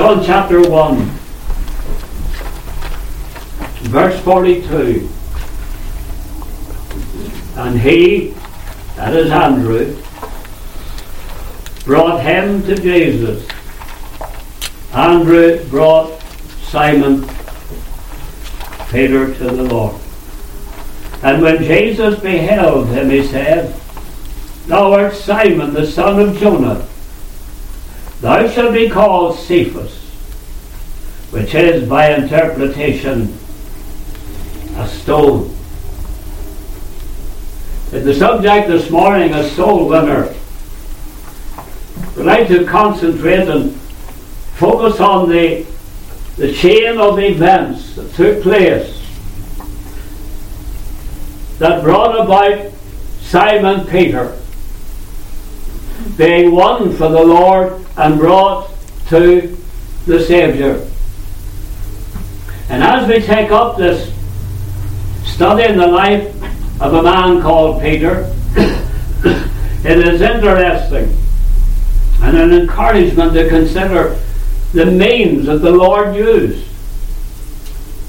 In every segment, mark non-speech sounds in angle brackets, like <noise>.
John chapter 1, verse 42. And he, that is Andrew, brought him to Jesus. Andrew brought Simon Peter to the Lord. And when Jesus beheld him, he said, Thou art Simon, the son of Jonah. Thou shalt be called Cephas, which is by interpretation a stone. The subject this morning, a soul winner. We'd like to concentrate and focus on the, the chain of events that took place that brought about Simon Peter being won for the Lord and brought to the Saviour. And as we take up this study in the life of a man called Peter, <coughs> it is interesting and an encouragement to consider the means that the Lord used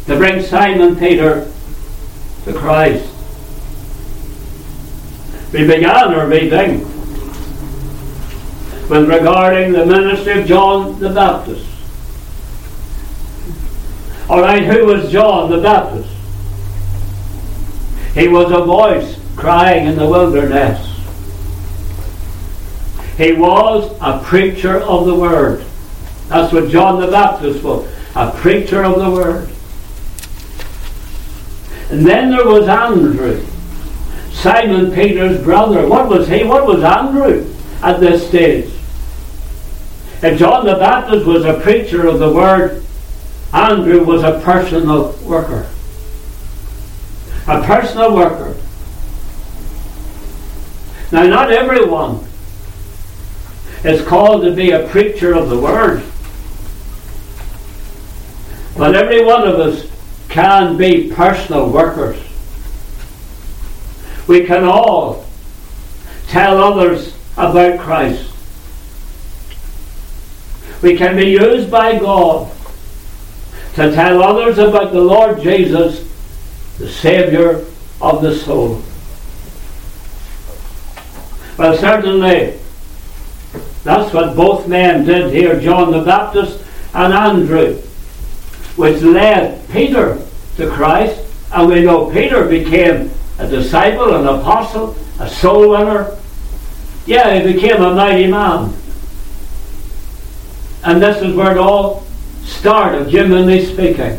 to bring Simon Peter to Christ. We began our reading with regarding the ministry of John the Baptist. All right, who was John the Baptist? He was a voice crying in the wilderness. He was a preacher of the Word. That's what John the Baptist was a preacher of the Word. And then there was Andrew, Simon Peter's brother. What was he? What was Andrew at this stage? If John the Baptist was a preacher of the Word, Andrew was a personal worker. A personal worker. Now, not everyone is called to be a preacher of the Word. But every one of us can be personal workers. We can all tell others about Christ. We can be used by God to tell others about the Lord Jesus, the Saviour of the soul. Well, certainly, that's what both men did here, John the Baptist and Andrew, which led Peter to Christ. And we know Peter became a disciple, an apostle, a soul winner. Yeah, he became a mighty man. And this is where it all started, humanly speaking.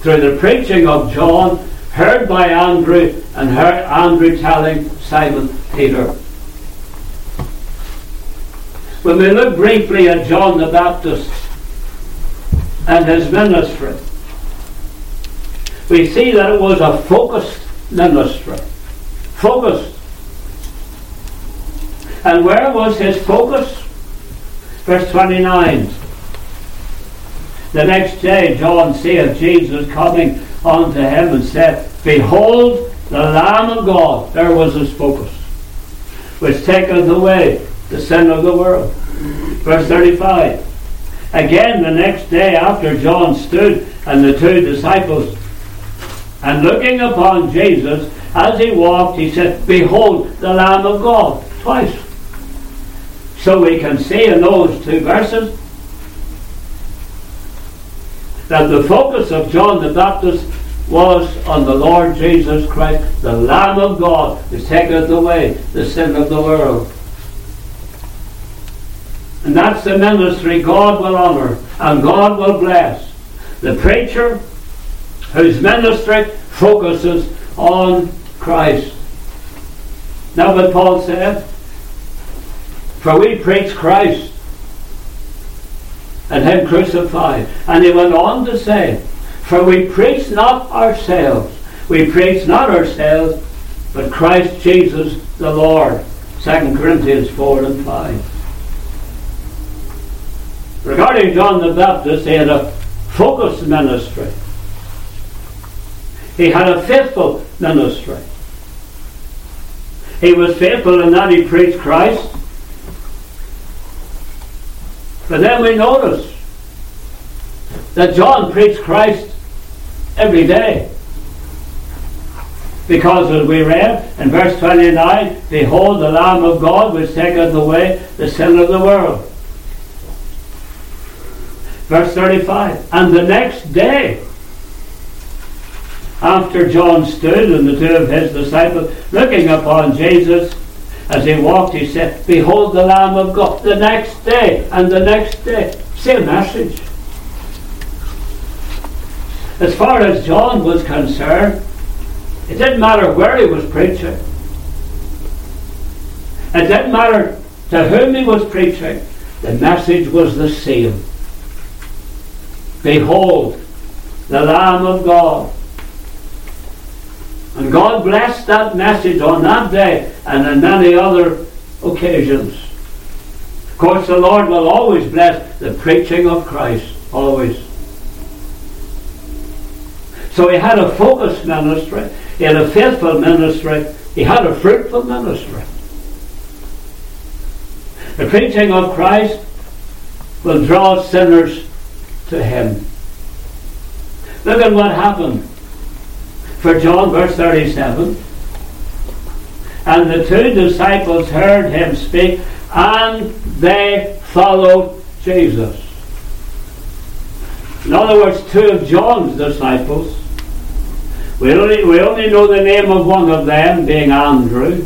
Through the preaching of John, heard by Andrew, and heard Andrew telling Simon Peter. When we look briefly at John the Baptist and his ministry, we see that it was a focused ministry. Focused. And where was his focus? Verse 29. The next day, John seeth Jesus coming unto him and said, Behold, the Lamb of God. There was his focus. Which taketh away the sin of the world. Verse 35. Again, the next day after John stood and the two disciples, and looking upon Jesus as he walked, he said, Behold, the Lamb of God. Twice. So we can see in those two verses that the focus of John the Baptist was on the Lord Jesus Christ, the Lamb of God, who taketh away the sin of the world. And that's the ministry God will honour and God will bless. The preacher whose ministry focuses on Christ. Now what Paul said, for we preach Christ and him crucified. And he went on to say, for we preach not ourselves, we preach not ourselves, but Christ Jesus the Lord. 2 Corinthians 4 and 5. Regarding John the Baptist, he had a focused ministry. He had a faithful ministry. He was faithful in that he preached Christ. But then we notice that John preached Christ every day. Because as we read in verse 29, Behold the Lamb of God which taketh away the sin of the world. Verse 35, And the next day, after John stood and the two of his disciples looking upon Jesus as he walked, he said, Behold the Lamb of God. The next day and the next day. Same message. As far as John was concerned, it didn't matter where he was preaching. It didn't matter to whom he was preaching. The message was the same. Behold, the Lamb of God. And God blessed that message on that day and on many other occasions. Of course, the Lord will always bless the preaching of Christ. Always. So he had a focused ministry, he had a faithful ministry, he had a fruitful ministry. The preaching of Christ will draw sinners to him. Look at what happened for John, verse 37. And the two disciples heard him speak, and they followed Jesus. In other words, two of John's disciples. We only, we only know the name of one of them, being Andrew.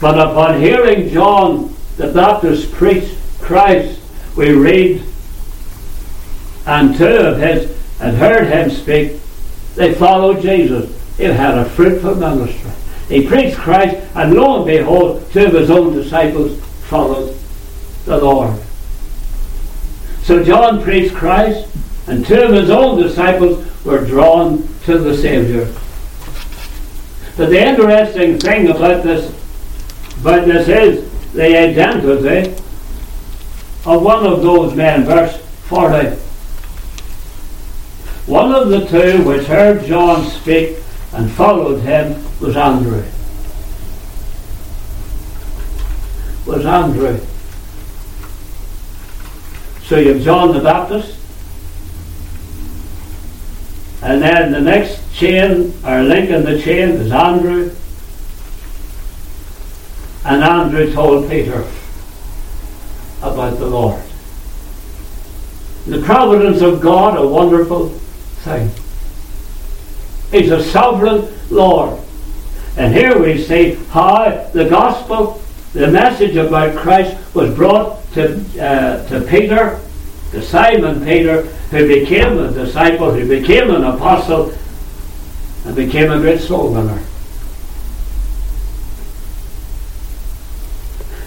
But upon hearing John the Baptist preach Christ, we read, and two of his had heard him speak, they followed Jesus. It had a fruitful ministry. He preached Christ, and lo and behold, two of his own disciples followed the Lord. So John preached Christ, and two of his own disciples were drawn to the Savior. But the interesting thing about this, about this is the identity of one of those men, verse 40. One of the two which heard John speak and followed him was Andrew. Was Andrew. So you have John the Baptist. And then the next chain, or link in the chain, is Andrew. And Andrew told Peter about the Lord. The providence of God, a wonderful thing. He's a sovereign Lord. And here we see how the gospel, the message about Christ, was brought to, uh, to Peter, to Simon Peter, who became a disciple, who became an apostle, and became a great soul winner.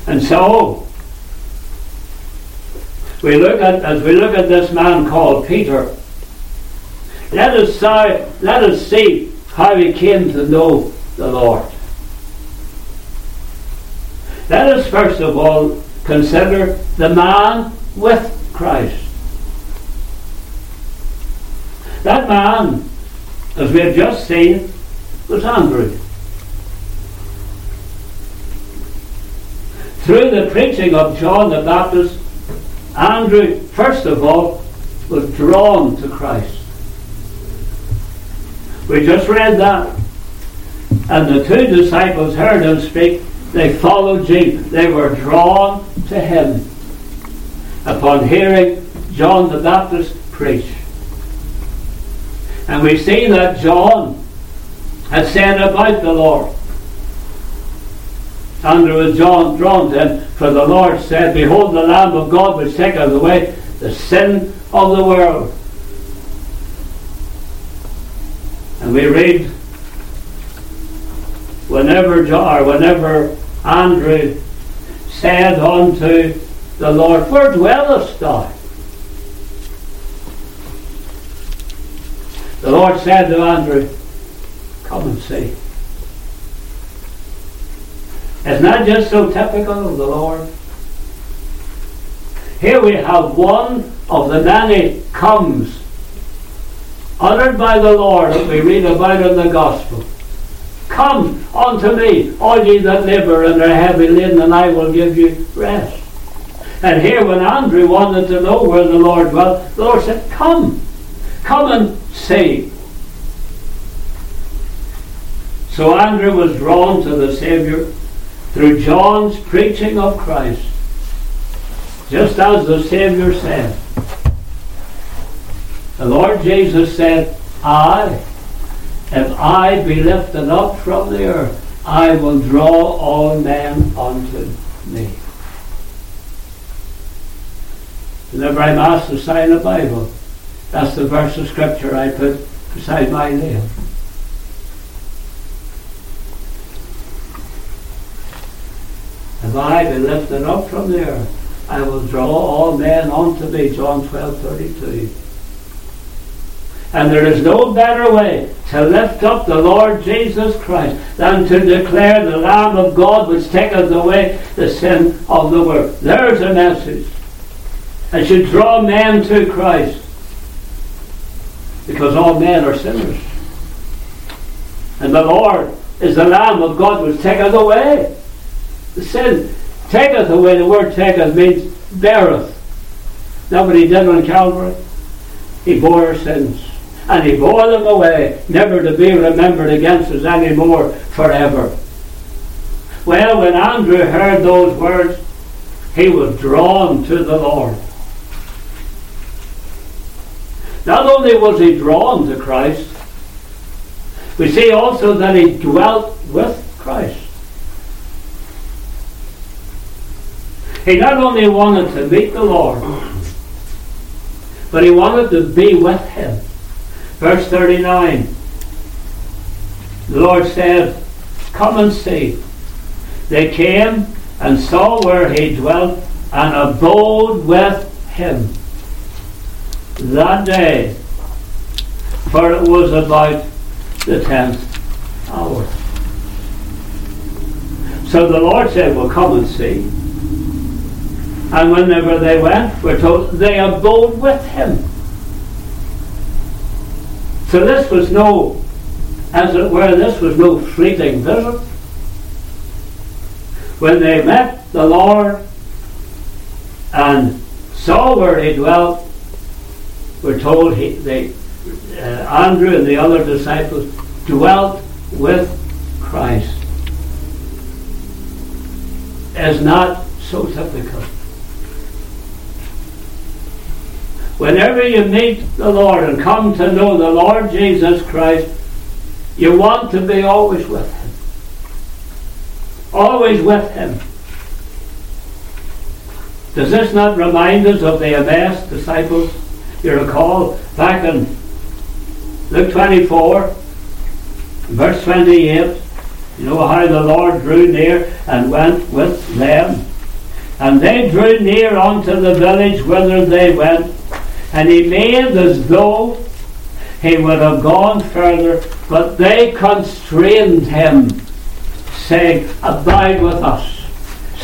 And so, we look at as we look at this man called Peter, let us, say, let us see how he came to know the Lord. Let us first of all consider the man with Christ. That man, as we have just seen, was Andrew. Through the preaching of John the Baptist, Andrew, first of all, was drawn to Christ. We just read that. And the two disciples heard him speak. They followed Jesus. They were drawn to him upon hearing John the Baptist preach. And we see that John had said about the Lord. Andrew was John drawn to him, for the Lord said, Behold the Lamb of God which taketh away the sin of the world. And we read, whenever John, whenever Andrew said unto the Lord, Where dwellest thou? The Lord said to Andrew, Come and see. Isn't that just so typical of the Lord? Here we have one of the many comes uttered by the Lord that we read about in the Gospel. Come unto me, all ye that labour and are heavy laden, and I will give you rest. And here, when Andrew wanted to know where the Lord dwelt, the Lord said, Come, come and see. So Andrew was drawn to the Saviour through John's preaching of Christ, just as the Saviour said. The Lord Jesus said, I, if I be lifted up from the earth, I will draw all men unto me. Whenever I'm asked to sign a Bible, that's the verse of Scripture I put beside my name. If I be lifted up from the earth, I will draw all men unto me. John 12, 32. And there is no better way to lift up the Lord Jesus Christ than to declare the Lamb of God which taketh away the sin of the world. There's a message. And should draw men to Christ. Because all men are sinners. And the Lord is the Lamb of God which taketh away the sin. Taketh away, the word taketh means beareth. That what he did on Calvary? He bore our sins and he bore them away, never to be remembered against us any more forever. Well, when Andrew heard those words, he was drawn to the Lord. Not only was he drawn to Christ, we see also that he dwelt with Christ. He not only wanted to meet the Lord, but he wanted to be with him. Verse 39 The Lord said, Come and see. They came and saw where he dwelt and abode with him that day, for it was about the tenth hour. So the Lord said, Well, come and see. And whenever they went, we're told they abode with him. So this was no, as it were, this was no fleeting visit. When they met the Lord and saw where he dwelt, we're told he, they, uh, Andrew and the other disciples dwelt with Christ. Is not so typical. Whenever you meet the Lord and come to know the Lord Jesus Christ, you want to be always with Him. Always with Him. Does this not remind us of the Emmaus disciples? You recall back in Luke 24, verse 28, you know how the Lord drew near and went with them. And they drew near unto the village whither they went, and he made as though he would have gone further, but they constrained him, saying, Abide with us.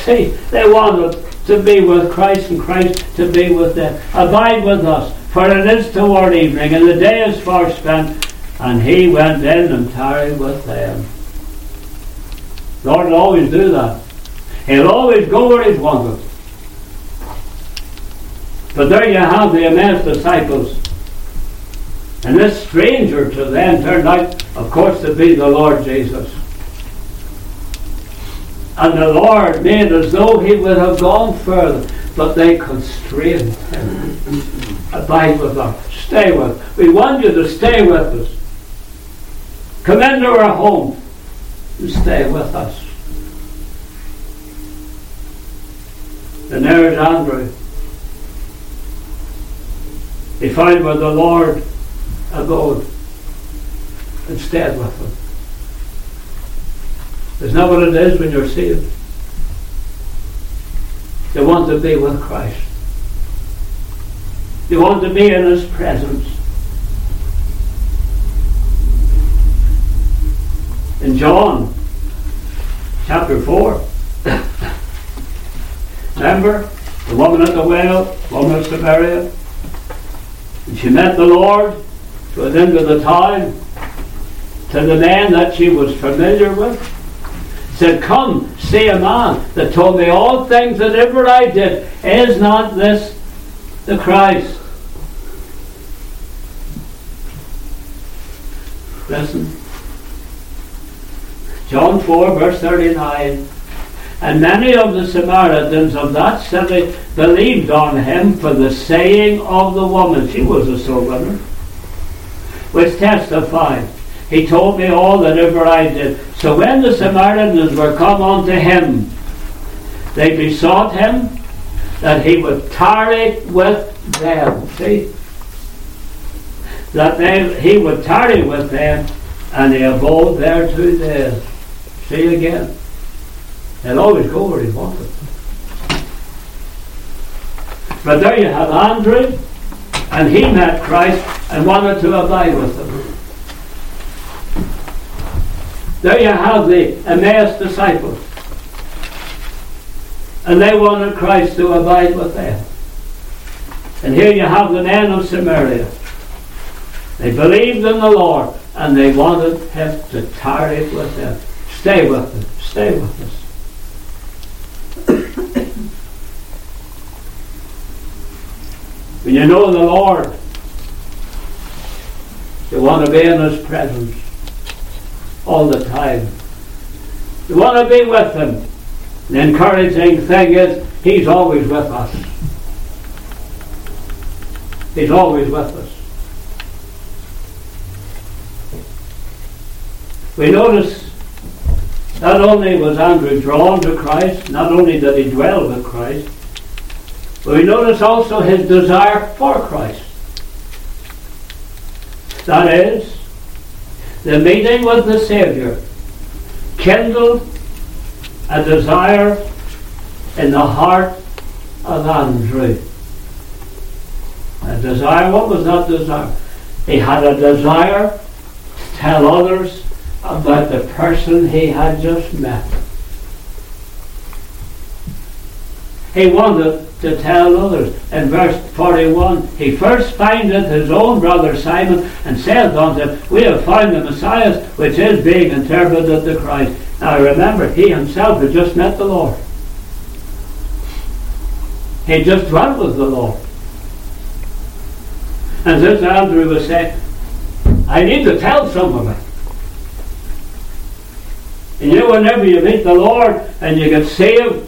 See, they wanted to be with Christ and Christ to be with them. Abide with us, for it is toward evening, and the day is far spent. And he went in and tarried with them. Lord will always do that. He'll always go where he's wanted. But there you have the Emmaus disciples. And this stranger to them turned out, of course, to be the Lord Jesus. And the Lord made as though he would have gone further, but they constrained him. Abide with us. Stay with us. We want you to stay with us. Come into our home and stay with us. And there's Andrew. He found where the Lord abode and stayed with them. Isn't that what it is when you're saved? You want to be with Christ. You want to be in His presence. In John chapter 4, <coughs> remember the woman at the well, woman of Samaria, and she met the Lord, she went into the time to the man that she was familiar with. said, Come, see a man that told me all things that ever I did. Is not this the Christ? Listen. John 4, verse 39. And many of the Samaritans of that city believed on him for the saying of the woman. She was a soul winner. Which testified, He told me all that ever I did. So when the Samaritans were come unto him, they besought him that he would tarry with them. See? That they, he would tarry with them, and he abode there two days. See again. He'll always go where he wanted. But there you have Andrew, and he met Christ and wanted to abide with him. There you have the Emmaus disciples. And they wanted Christ to abide with them. And here you have the men of Samaria. They believed in the Lord and they wanted him to tarry with them. Stay with them. Stay with us. When you know the Lord, you want to be in His presence all the time. You want to be with Him. The encouraging thing is, He's always with us. He's always with us. We notice not only was Andrew drawn to Christ, not only did he dwell with Christ, but we notice also his desire for Christ. That is, the meeting with the Saviour kindled a desire in the heart of Andrew. A desire, what was that desire? He had a desire to tell others about the person he had just met. He wanted to tell others. In verse 41, he first findeth his own brother Simon and saith unto him, We have found the Messiah, which is being interpreted the Christ. Now remember, he himself had just met the Lord. He just dwelt with the Lord. And this Andrew was saying, I need to tell somebody. And you know, whenever you meet the Lord and you get saved,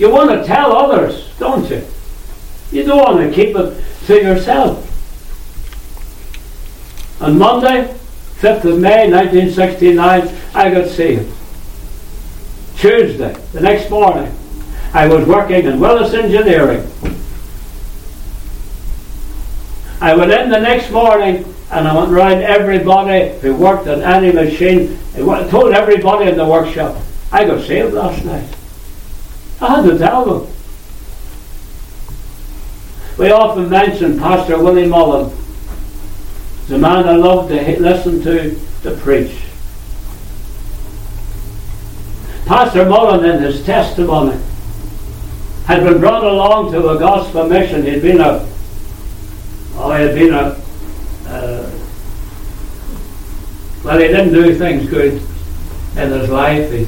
you want to tell others, don't you? You don't want to keep it to yourself. On Monday, 5th of May 1969, I got saved. Tuesday, the next morning, I was working in Willis Engineering. I went in the next morning and I went round everybody who worked on any machine. I told everybody in the workshop, I got saved last night. I had to tell them. We often mention Pastor Willie Mullen. A man I love to listen to to preach. Pastor Mullen, in his testimony, had been brought along to a gospel mission. He'd been a, oh, he had been a uh, well, he didn't do things good in his life. He,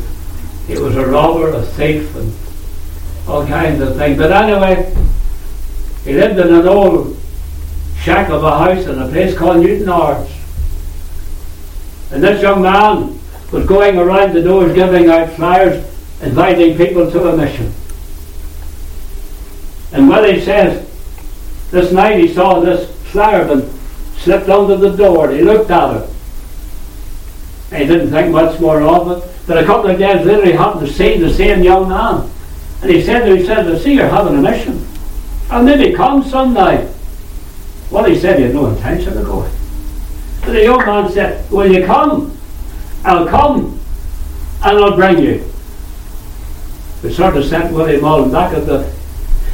he was a robber, a thief, and all kinds of things. But anyway, he lived in an old shack of a house in a place called Newtownards. And this young man was going around the doors giving out flyers, inviting people to a mission. And Willie says, this night he saw this flyer been slipped under the door. He looked at it. He didn't think much more of it. But a couple of days later, he happened to see the same young man. And he said to he said, I see you're having a mission. I'll maybe come someday. Well, he said he had no intention of going. But the young man said, Will you come? I'll come and I'll bring you. We sort of sent Willie Mullen back at the.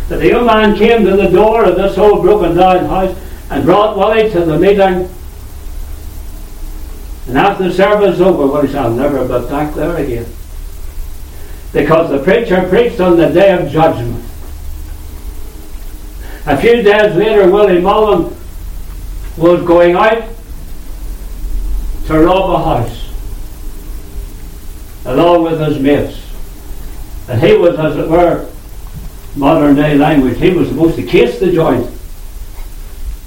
But the young man came to the door of this old broken down house and brought Willie to the meeting. And after the service was over, Willie said, I'll never be back there again. Because the preacher preached on the day of judgment. A few days later, Willie Mullen was going out to rob a house. along with his mates. And he was, as it were, modern day language, he was supposed to case the joint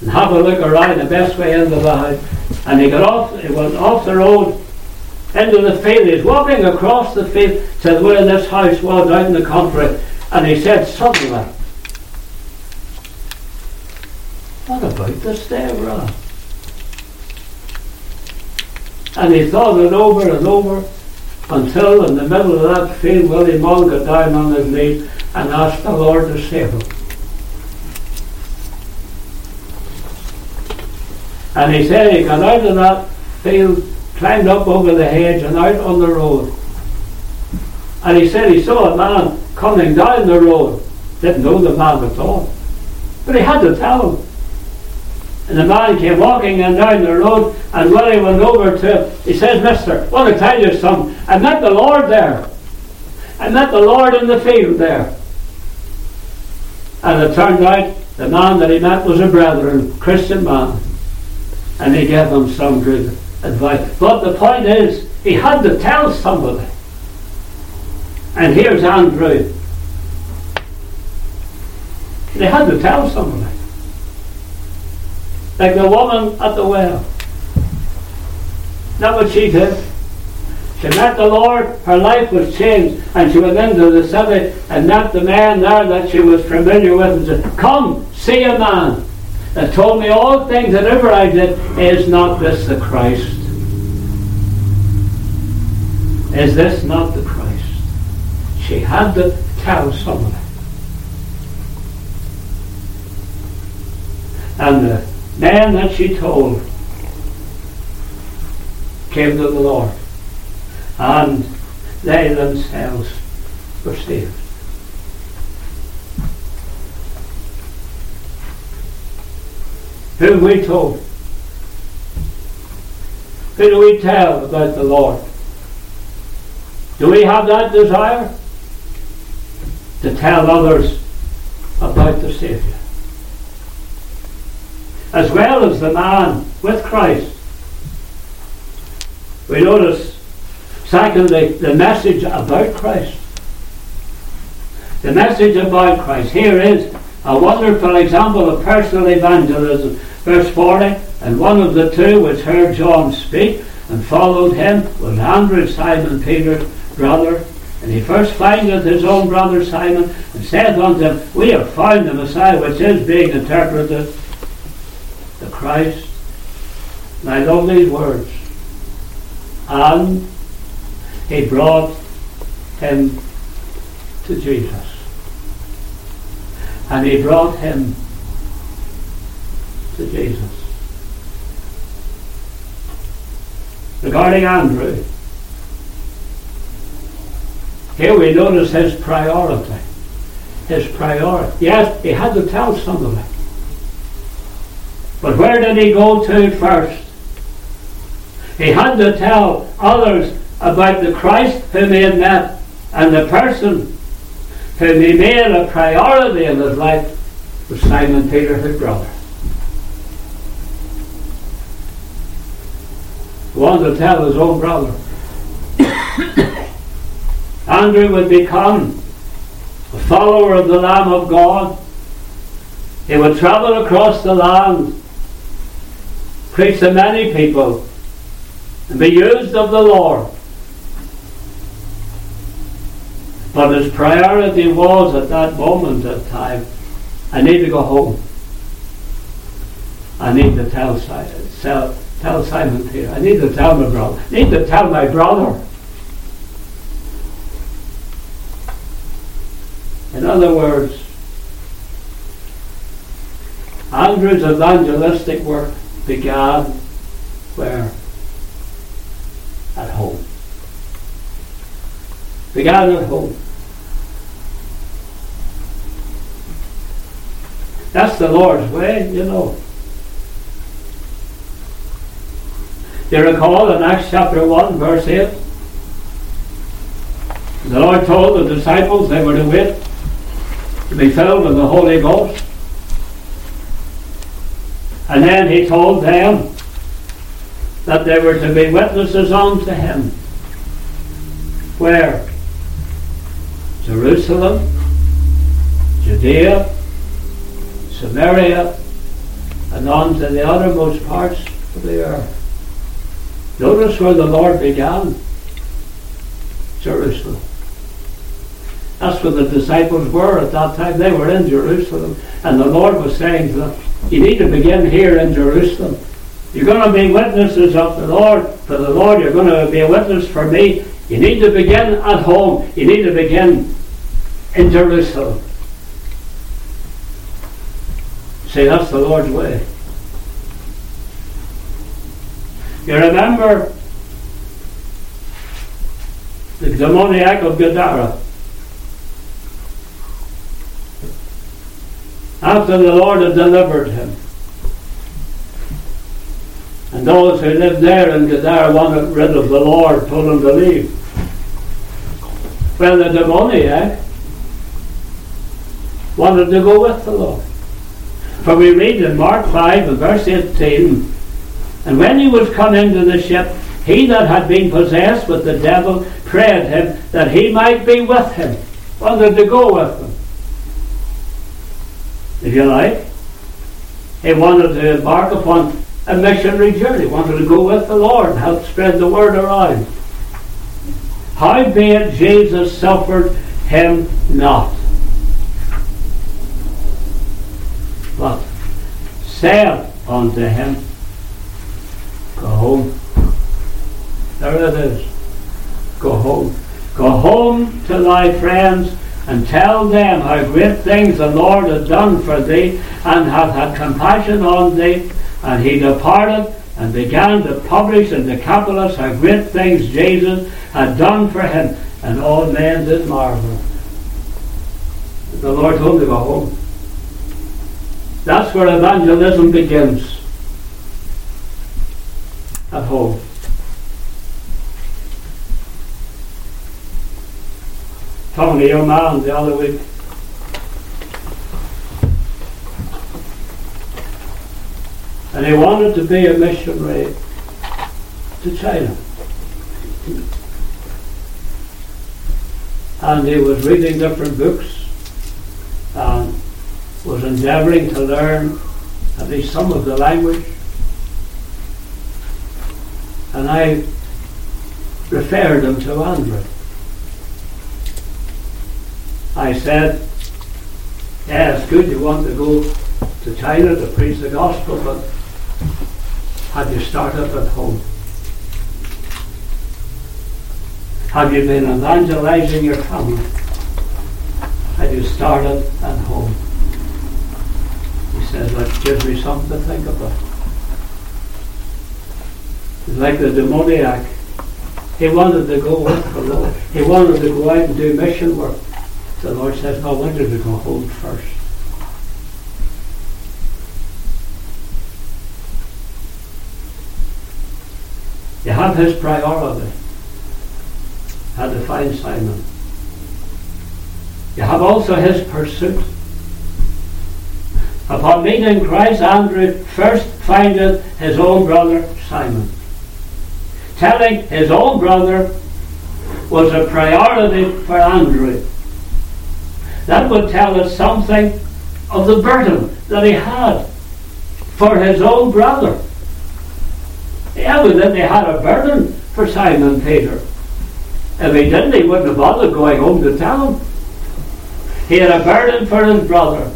and have a look around the best way into the house. And he got off, he went off the road into the field. He's walking across the field to where this house was out in the country. And he said suddenly, What about this there? And he thought it over and over until in the middle of that field Willie Mull got down on his knees and asked the Lord to save him. And he said he got out of that field, climbed up over the hedge and out on the road. And he said he saw a man coming down the road. Didn't know the man at all. But he had to tell him. And the man came walking and down the road, and when he went over to him, he says, Mister, I want to tell you something. I met the Lord there. I met the Lord in the field there. And it turned out the man that he met was a brethren, Christian man. And he gave him some good advice. But the point is, he had to tell somebody. And here's Andrew. They had to tell somebody. Like the woman at the well. Not what she did. She met the Lord, her life was changed, and she went into the city and met the man there that she was familiar with and said, Come, see a man that told me all things that ever I did. Is not this the Christ? Is this not the Christ? She had to tell somebody. And the man that she told came to the Lord and they themselves were saved. Who we told? Who do we tell about the Lord? Do we have that desire? To tell others about the Saviour. As well as the man with Christ. We notice Secondly, the message about Christ. The message about Christ. Here is a wonderful example of personal evangelism. Verse 40, and one of the two which heard John speak and followed him was Andrew, Simon Peter's brother. And he first findeth his own brother Simon and saith unto him, We have found the Messiah, which is being interpreted the Christ. And I love these words. And he brought him to Jesus. And he brought him to Jesus. Regarding Andrew, here we notice his priority. His priority. Yes, he had to tell somebody. But where did he go to first? He had to tell others about the Christ whom he had met and the person whom he made a priority in his life was Simon Peter, his brother. Wanted to tell his own brother. Andrew would become a follower of the Lamb of God. He would travel across the land, preach to many people, and be used of the Lord. But his priority was at that moment of time, I need to go home. I need to tell, tell, tell Simon Peter. I need to tell my brother. I need to tell my brother. In other words, Andrew's evangelistic work began where? At home. Began at home. That's the Lord's way, you know. You recall in Acts chapter 1, verse 8, the Lord told the disciples they were to wait to be filled with the Holy Ghost. And then he told them that they were to be witnesses unto him. Where? Jerusalem, Judea, Samaria, and on to the uttermost parts of the earth. Notice where the Lord began Jerusalem. That's where the disciples were at that time. They were in Jerusalem. And the Lord was saying to them, You need to begin here in Jerusalem. You're going to be witnesses of the Lord. For the Lord, you're going to be a witness for me. You need to begin at home. You need to begin in Jerusalem. See, that's the Lord's way. You remember the demoniac of Gadara. After the Lord had delivered him. And those who lived there in Gadara wanted rid of the Lord, told him to leave. Well, the demoniac wanted to go with the Lord. For we read in Mark 5 and verse 18, And when he was come into the ship, he that had been possessed with the devil prayed him that he might be with him, wanted to go with him. If you like, he wanted to embark upon a missionary journey, wanted to go with the Lord and help spread the word around. Howbeit Jesus suffered him not. But said unto him, Go home. There it is. Go home. Go home to thy friends and tell them how great things the Lord has done for thee and hath had compassion on thee. And he departed and began to publish in Decapolis how great things Jesus had done for him. And all men did marvel. The Lord told him to go home. That's where evangelism begins. At home. Talking to a young man the other week. And he wanted to be a missionary to China. And he was reading different books and was endeavouring to learn at least some of the language. And I referred him to Andrew. I said, Yeah, it's good you want to go to China to preach the gospel, but have you started at home? Have you been evangelizing your family? Have you started at home? He said, that gives me something to think about. Like the demoniac. He wanted to go with the Lord. He wanted to go out and do mission work. The Lord says, I want you to go home first. You have his priority. Had to find Simon. You have also his pursuit. Upon meeting Christ, Andrew first findeth his own brother Simon. Telling his own brother was a priority for Andrew. That would tell us something of the burden that he had for his own brother. Evidently, He had a burden for Simon Peter. If he didn't, he wouldn't have bothered going home to town. He had a burden for his brother.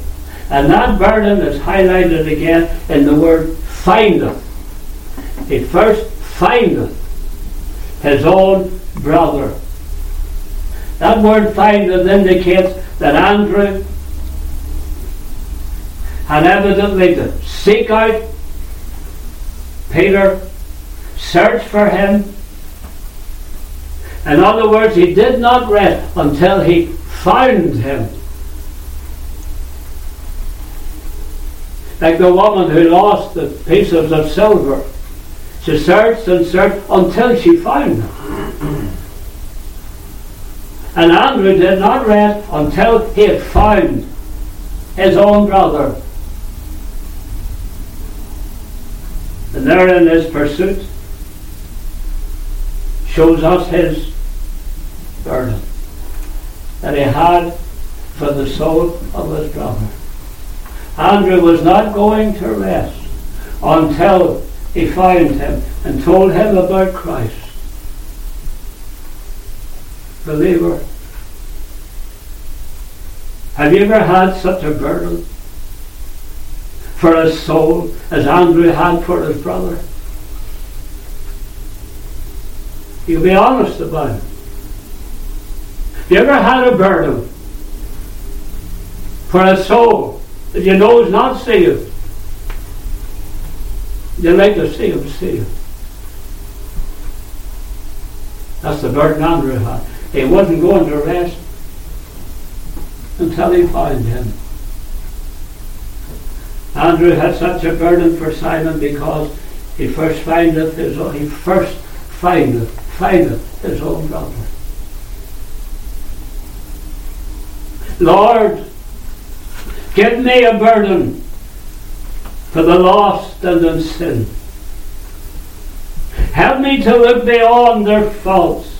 And that burden is highlighted again in the word "find." findeth. He first find findeth his own brother. That word findeth indicates that Andrew had evidently to seek out Peter, search for him. In other words, he did not rest until he found him. Like the woman who lost the pieces of silver. She searched and searched until she found him. And Andrew did not rest until he had found his own brother. And therein his pursuit shows us his burden that he had for the soul of his brother. Andrew was not going to rest until he found him and told him about Christ. Believer, have you ever had such a burden for his soul as Andrew had for his brother? You be honest about it. Have you ever had a burden for a soul that you know is not saved? You like to see him saved. That's the burden Andrew had. He wasn't going to rest until he found him. Andrew had such a burden for Simon because he first findeth his own, he first findeth, findeth his own brother. Lord, give me a burden for the lost and in sin. Help me to look beyond their faults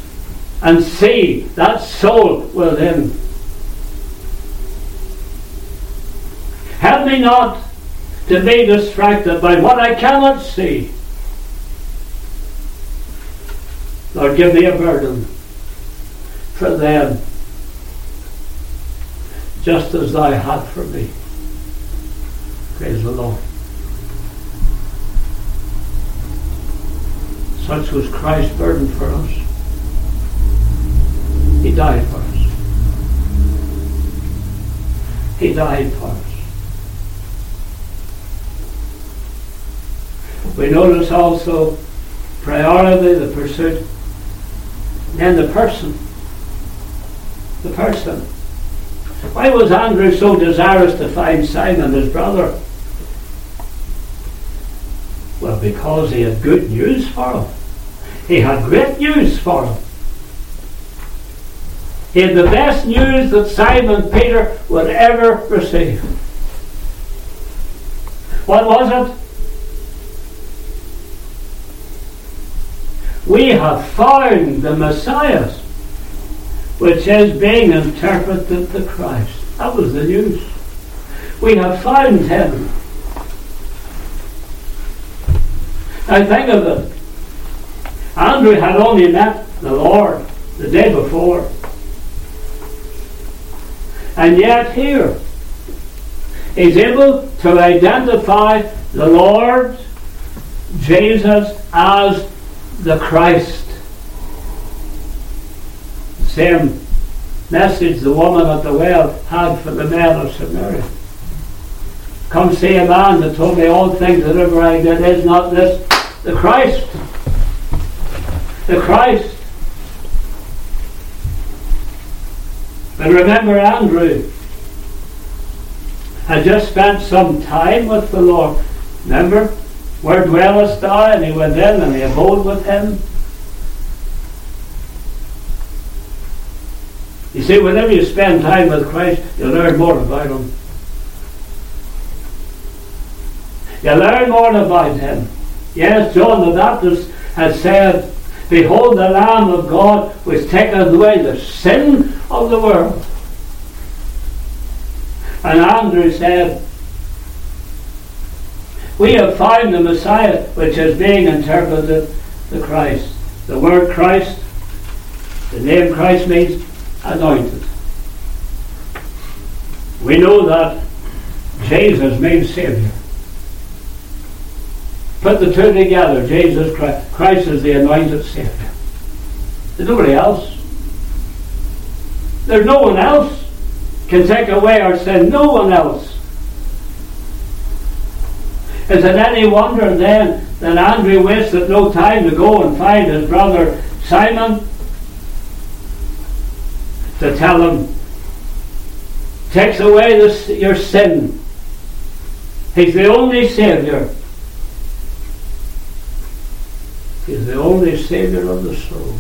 and see that soul within. Help me not to be distracted by what I cannot see. Lord, give me a burden for them, just as Thou had for me. Praise the Lord. Such was Christ's burden for us. He died for us. He died for us. We notice also priority, the pursuit, and the person. The person. Why was Andrew so desirous to find Simon, his brother? Well, because he had good news for him. He had great news for him. He had the best news that Simon Peter would ever receive. What was it? We have found the Messiah, which is being interpreted the Christ. That was the news. We have found him. Now think of it. Andrew had only met the Lord the day before. And yet here, he's able to identify the Lord Jesus as the Christ. Same message the woman at the well had for the man of Samaria. Come see a man that told me all things that ever I did. Is not this the Christ? The Christ. And remember, Andrew had just spent some time with the Lord. Remember? Where dwellest thou? And he went in and he abode with him. You see, whenever you spend time with Christ, you learn more about him. You learn more about him. Yes, John the Baptist has said, Behold the Lamb of God which taketh away the sin of the world. And Andrew said, We have found the Messiah which is being interpreted the Christ. The word Christ, the name Christ means anointed. We know that Jesus means Saviour. Put the two together. Jesus Christ. Christ is the anointed Savior. There's nobody else. There's no one else can take away our sin. No one else. Is it any wonder then that Andrew wasted no time to go and find his brother Simon to tell him, takes away this, your sin. He's the only Saviour. is the only Saviour of the soul.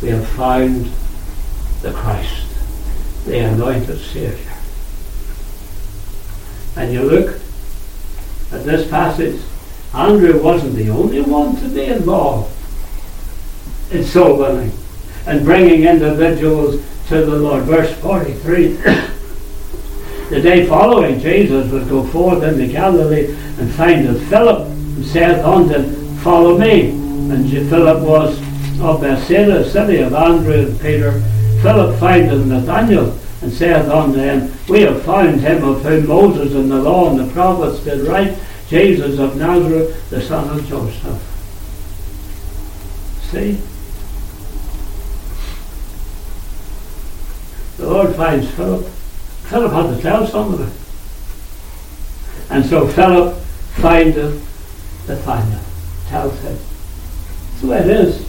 We have found the Christ, the anointed Saviour. And you look at this passage, Andrew wasn't the only one to be involved in soul winning. and bringing individuals to the Lord. Verse 43. <coughs> the day following, Jesus would go forth into Galilee and find findeth Philip and saith unto Follow me. And Philip was of Bethsaida, city of Andrew and Peter. Philip findeth Nathanael and saith unto him, We have found him of whom Moses and the law and the prophets did write, Jesus of Nazareth, the son of Joseph. See? The Lord finds Philip. Philip had to tell somebody. And so Philip findeth the tells him. That's it is.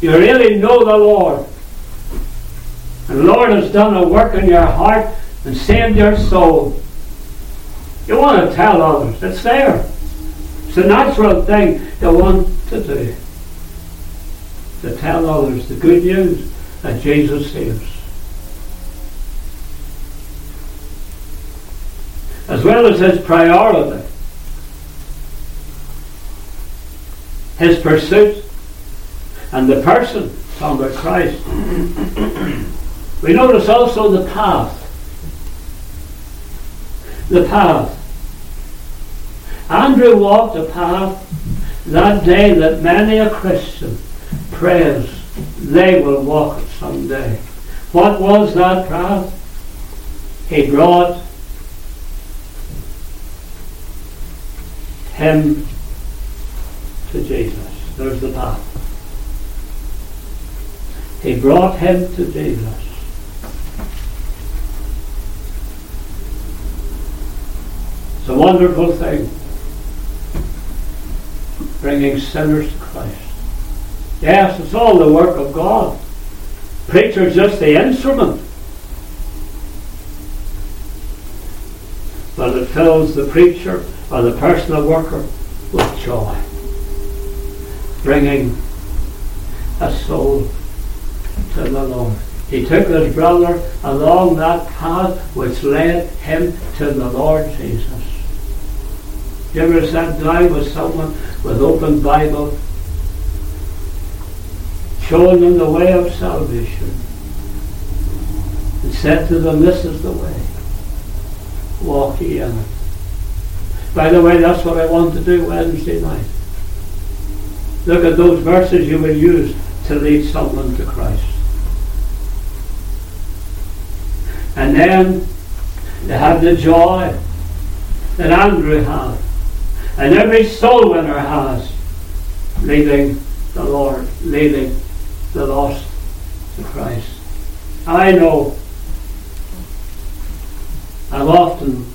You really know the Lord. And the Lord has done a work in your heart and saved your soul. You want to tell others. It's there. It's a natural thing you want to do. To tell others the good news that Jesus saves. As well as his priority, his pursuit, and the person, talking about Christ. <clears throat> we notice also the path. The path. Andrew walked a path that day that many a Christian prays they will walk it someday. What was that path? He brought him to Jesus. There's the path. He brought him to Jesus. It's a wonderful thing. Bringing sinners to Christ. Yes, it's all the work of God. Preacher's just the instrument. But it fills the preacher or the personal worker with joy. Bringing a soul to the Lord. He took his brother along that path which led him to the Lord Jesus. You ever sat down with someone with open Bible showing them the way of salvation and said to them, This is the way. Walk ye in it. By the way, that's what I want to do Wednesday night. Look at those verses you will use to lead someone to Christ. And then they have the joy that Andrew had, and every soul winner has, leading the Lord, leading the lost to Christ. I know I've often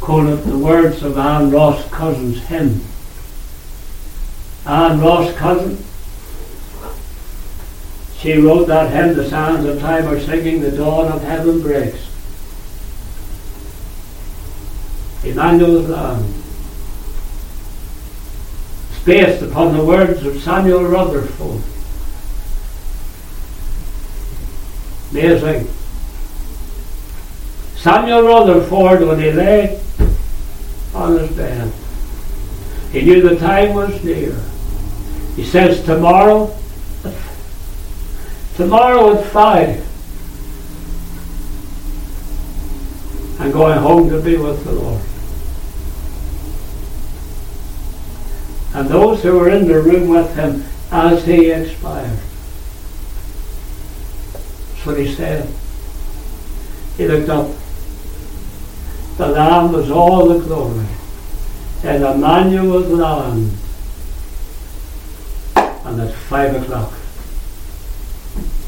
quoted the words of Anne Ross Cousin's hymn. Ah, Anne Ross Cousin she wrote that hymn, The Sands of Time are singing, the dawn of heaven breaks. Emmanuel's Land. Based upon the words of Samuel Rutherford. Amazing. Samuel Rutherford, when he lay on his bed, he knew the time was near. He says, Tomorrow Tomorrow at five. I'm going home to be with the Lord. And those who were in the room with him as he expired. That's what he said. He looked up. The Lamb was all the glory. And Emmanuel's land. And at five o'clock,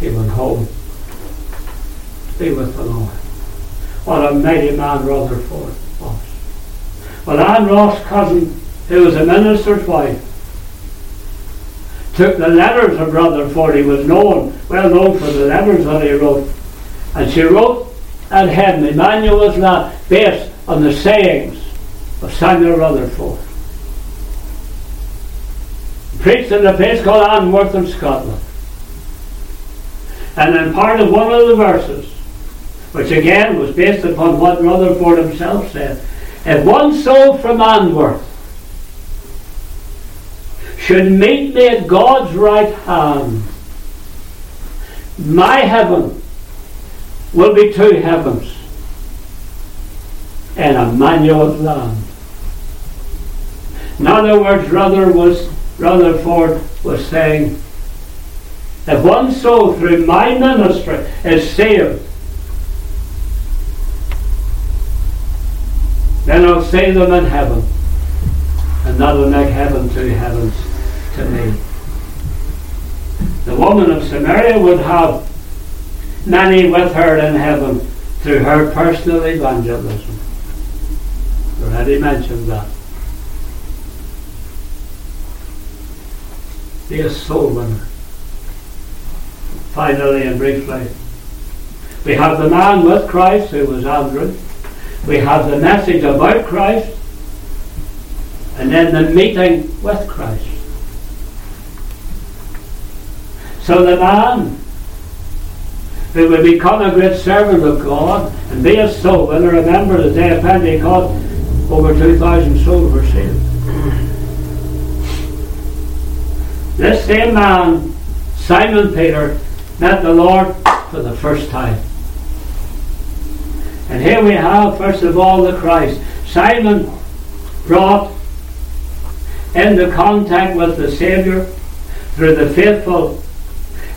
he went home to be with the Lord. What a mighty man Rutherford was. Well, Anne Ross Cousin, who was a minister's wife, took the letters of Rutherford. He was known, well known for the letters that he wrote. And she wrote at him, Emmanuel's Land, based on the sayings of Samuel Rutherford. Preached in a place called Anwoth in Scotland. And in part of one of the verses, which again was based upon what Rutherford himself said, if one soul from Anwoth should meet me at God's right hand, my heaven will be two heavens in Emmanuel's land. In other words, Ruther was, Rutherford was saying, if one soul through my ministry is saved, then I'll see them in heaven. And that'll make heaven two heavens to me. The woman of Samaria would have many with her in heaven through her personal evangelism. Already mentioned that. Soul winner. Finally and briefly, we have the man with Christ who was Andrew. We have the message about Christ, and then the meeting with Christ. So the man who would become a great servant of God and be a soul winner, remember the day of Pentecost, over 2,000 souls were saved. This same man, Simon Peter, met the Lord for the first time. And here we have, first of all, the Christ. Simon brought into contact with the Saviour through the faithful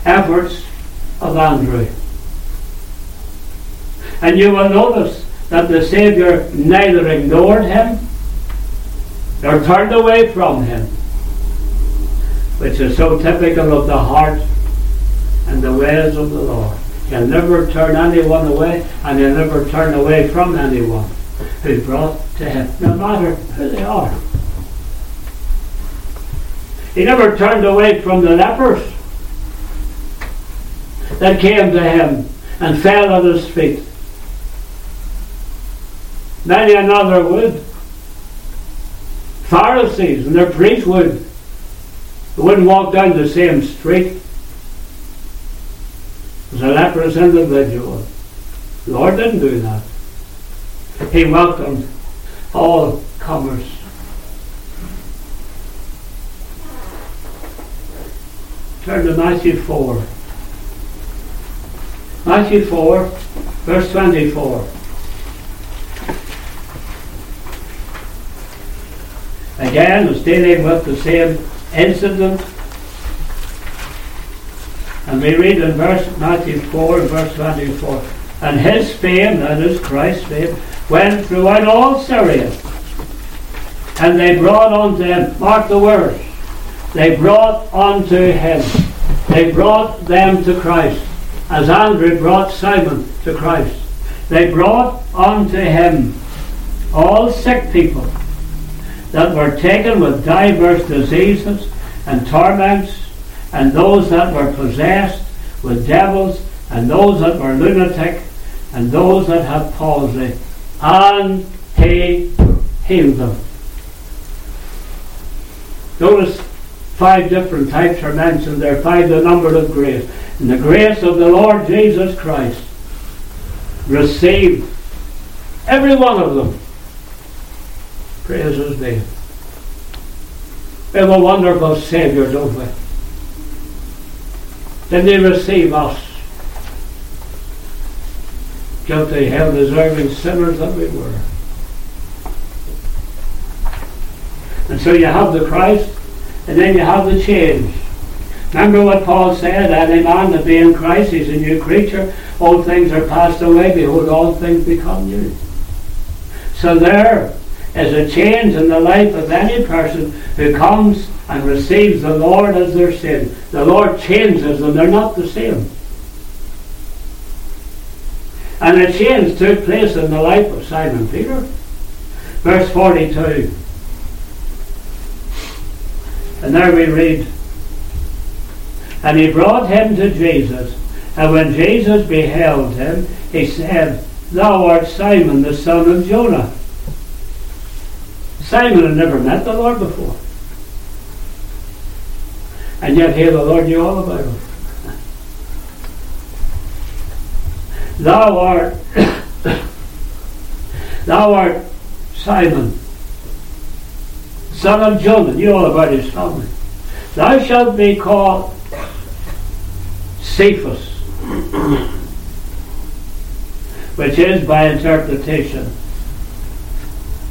efforts of Andrew. And you will notice that the Saviour neither ignored him nor turned away from him, which is so typical of the heart and the ways of the Lord. He'll never turn anyone away, and he'll never turn away from anyone who brought to him, no matter who they are. He never turned away from the lepers that came to him and fell at his feet. Many another would. Pharisees and their priests would. They wouldn't walk down the same street as a leprous individual. The Lord didn't do that. He welcomed all comers. Turn to Matthew 4. Matthew 4, verse 24. Again, it's dealing with the same incident. And we read in verse Matthew 4 and verse 24. And his fame, that is Christ's fame, went throughout all Syria. And they brought unto him, mark the words, they brought unto him, they brought them to Christ, as Andrew brought Simon to Christ. They brought unto him all sick people that were taken with diverse diseases and torments, and those that were possessed with devils, and those that were lunatic, and those that had palsy, and he healed them. Notice five different types are mentioned there, five the number of grace. And the grace of the Lord Jesus Christ received every one of them Praise his name. We have a wonderful Saviour, don't we? Didn't he receive us? Guilty, hell deserving sinners that we were. And so you have the Christ, and then you have the change. Remember what Paul said, any man that be in Christ is a new creature. Old things are passed away, behold, all things become new. So there, is a change in the life of any person who comes and receives the Lord as their sin. The Lord changes them, they're not the same. And a change took place in the life of Simon Peter. Verse 42. And there we read, And he brought him to Jesus. And when Jesus beheld him, he said, Thou art Simon the son of Jonah. Simon had never met the Lord before. And yet here the Lord knew all about him. Thou art <coughs> Thou art Simon, son of Jonah. You all about his family. Thou shalt be called Cephas, <coughs> which is by interpretation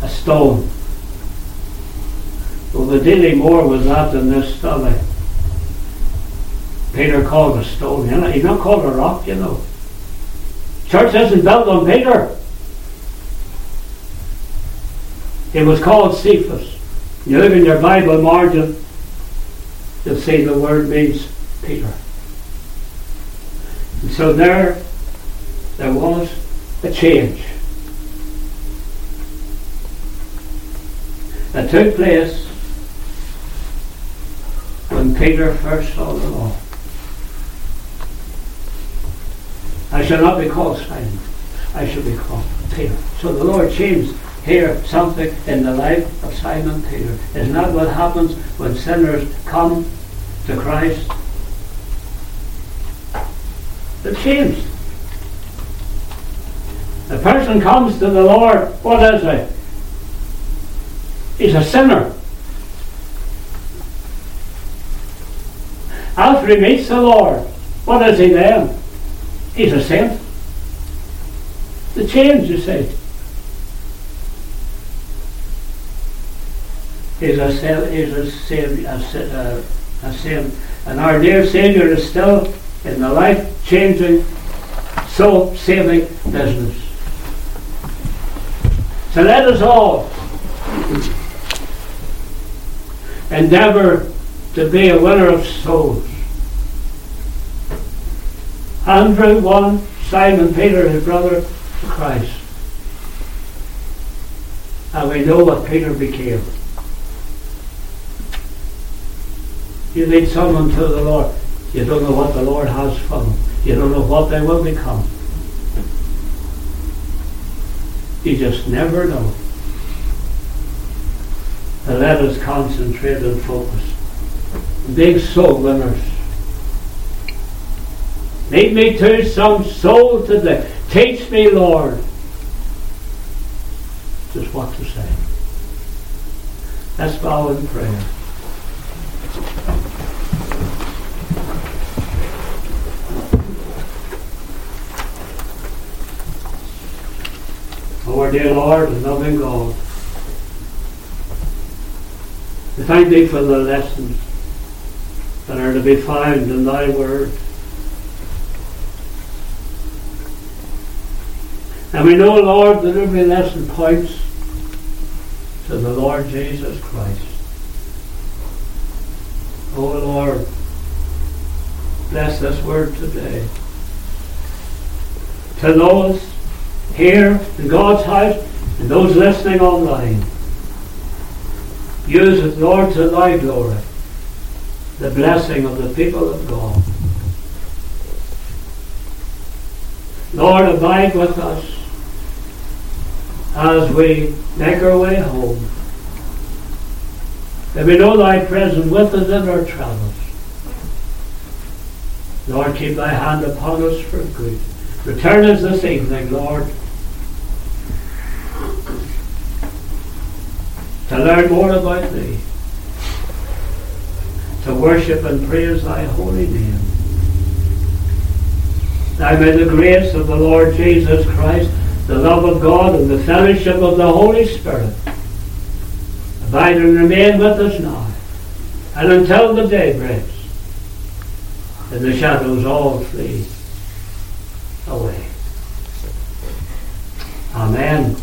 a stone. Well, we're dealing more with that in this study. Peter called a stone. You know, he's not called a rock, you know. Church isn't built on Peter. It was called Cephas. You look in your Bible margin, you'll see the word means Peter. And so there, there was a change that took place when Peter first saw the Lord. I shall not be called Simon. I shall be called Peter. So the Lord changed here something in the life of Simon Peter. Isn't that what happens when sinners come to Christ? They're changed. A person comes to the Lord, what is he? He's a sinner. After he meets the Lord, what is he then? He's a saint. The change, you see. He's a saint, he's a saint, a, saint. And our dear Saviour is still in the life-changing, soul-saving business. So let us all endeavour to be a winner of souls. Andrew won Simon Peter, his brother, to Christ. And we know what Peter became. You lead someone to the Lord. You don't know what the Lord has for them. You don't know what they will become. You just never know. And let us concentrate and focus. Big soul winners. Lead me to some soul today. Teach me, Lord, just what to say. Let's bow in prayer. Our dear Lord and loving God, we thank Thee for the lessons that are to be found in Thy Word. And we know, Lord, that every lesson points to the Lord Jesus Christ. Oh Lord, bless this word today. To those here in God's house and those listening online, use it, Lord, to thy glory, the blessing of the people of God. Lord, abide with us as we make our way home. That we know thy presence with us in our travels. Lord, keep thy hand upon us for good. Return us this evening, Lord, to learn more about thee, to worship and praise thy holy name. Now may the grace of the Lord Jesus Christ the love of God and the fellowship of the Holy Spirit abide and remain with us now and until the day breaks and the shadows all flee away. Amen.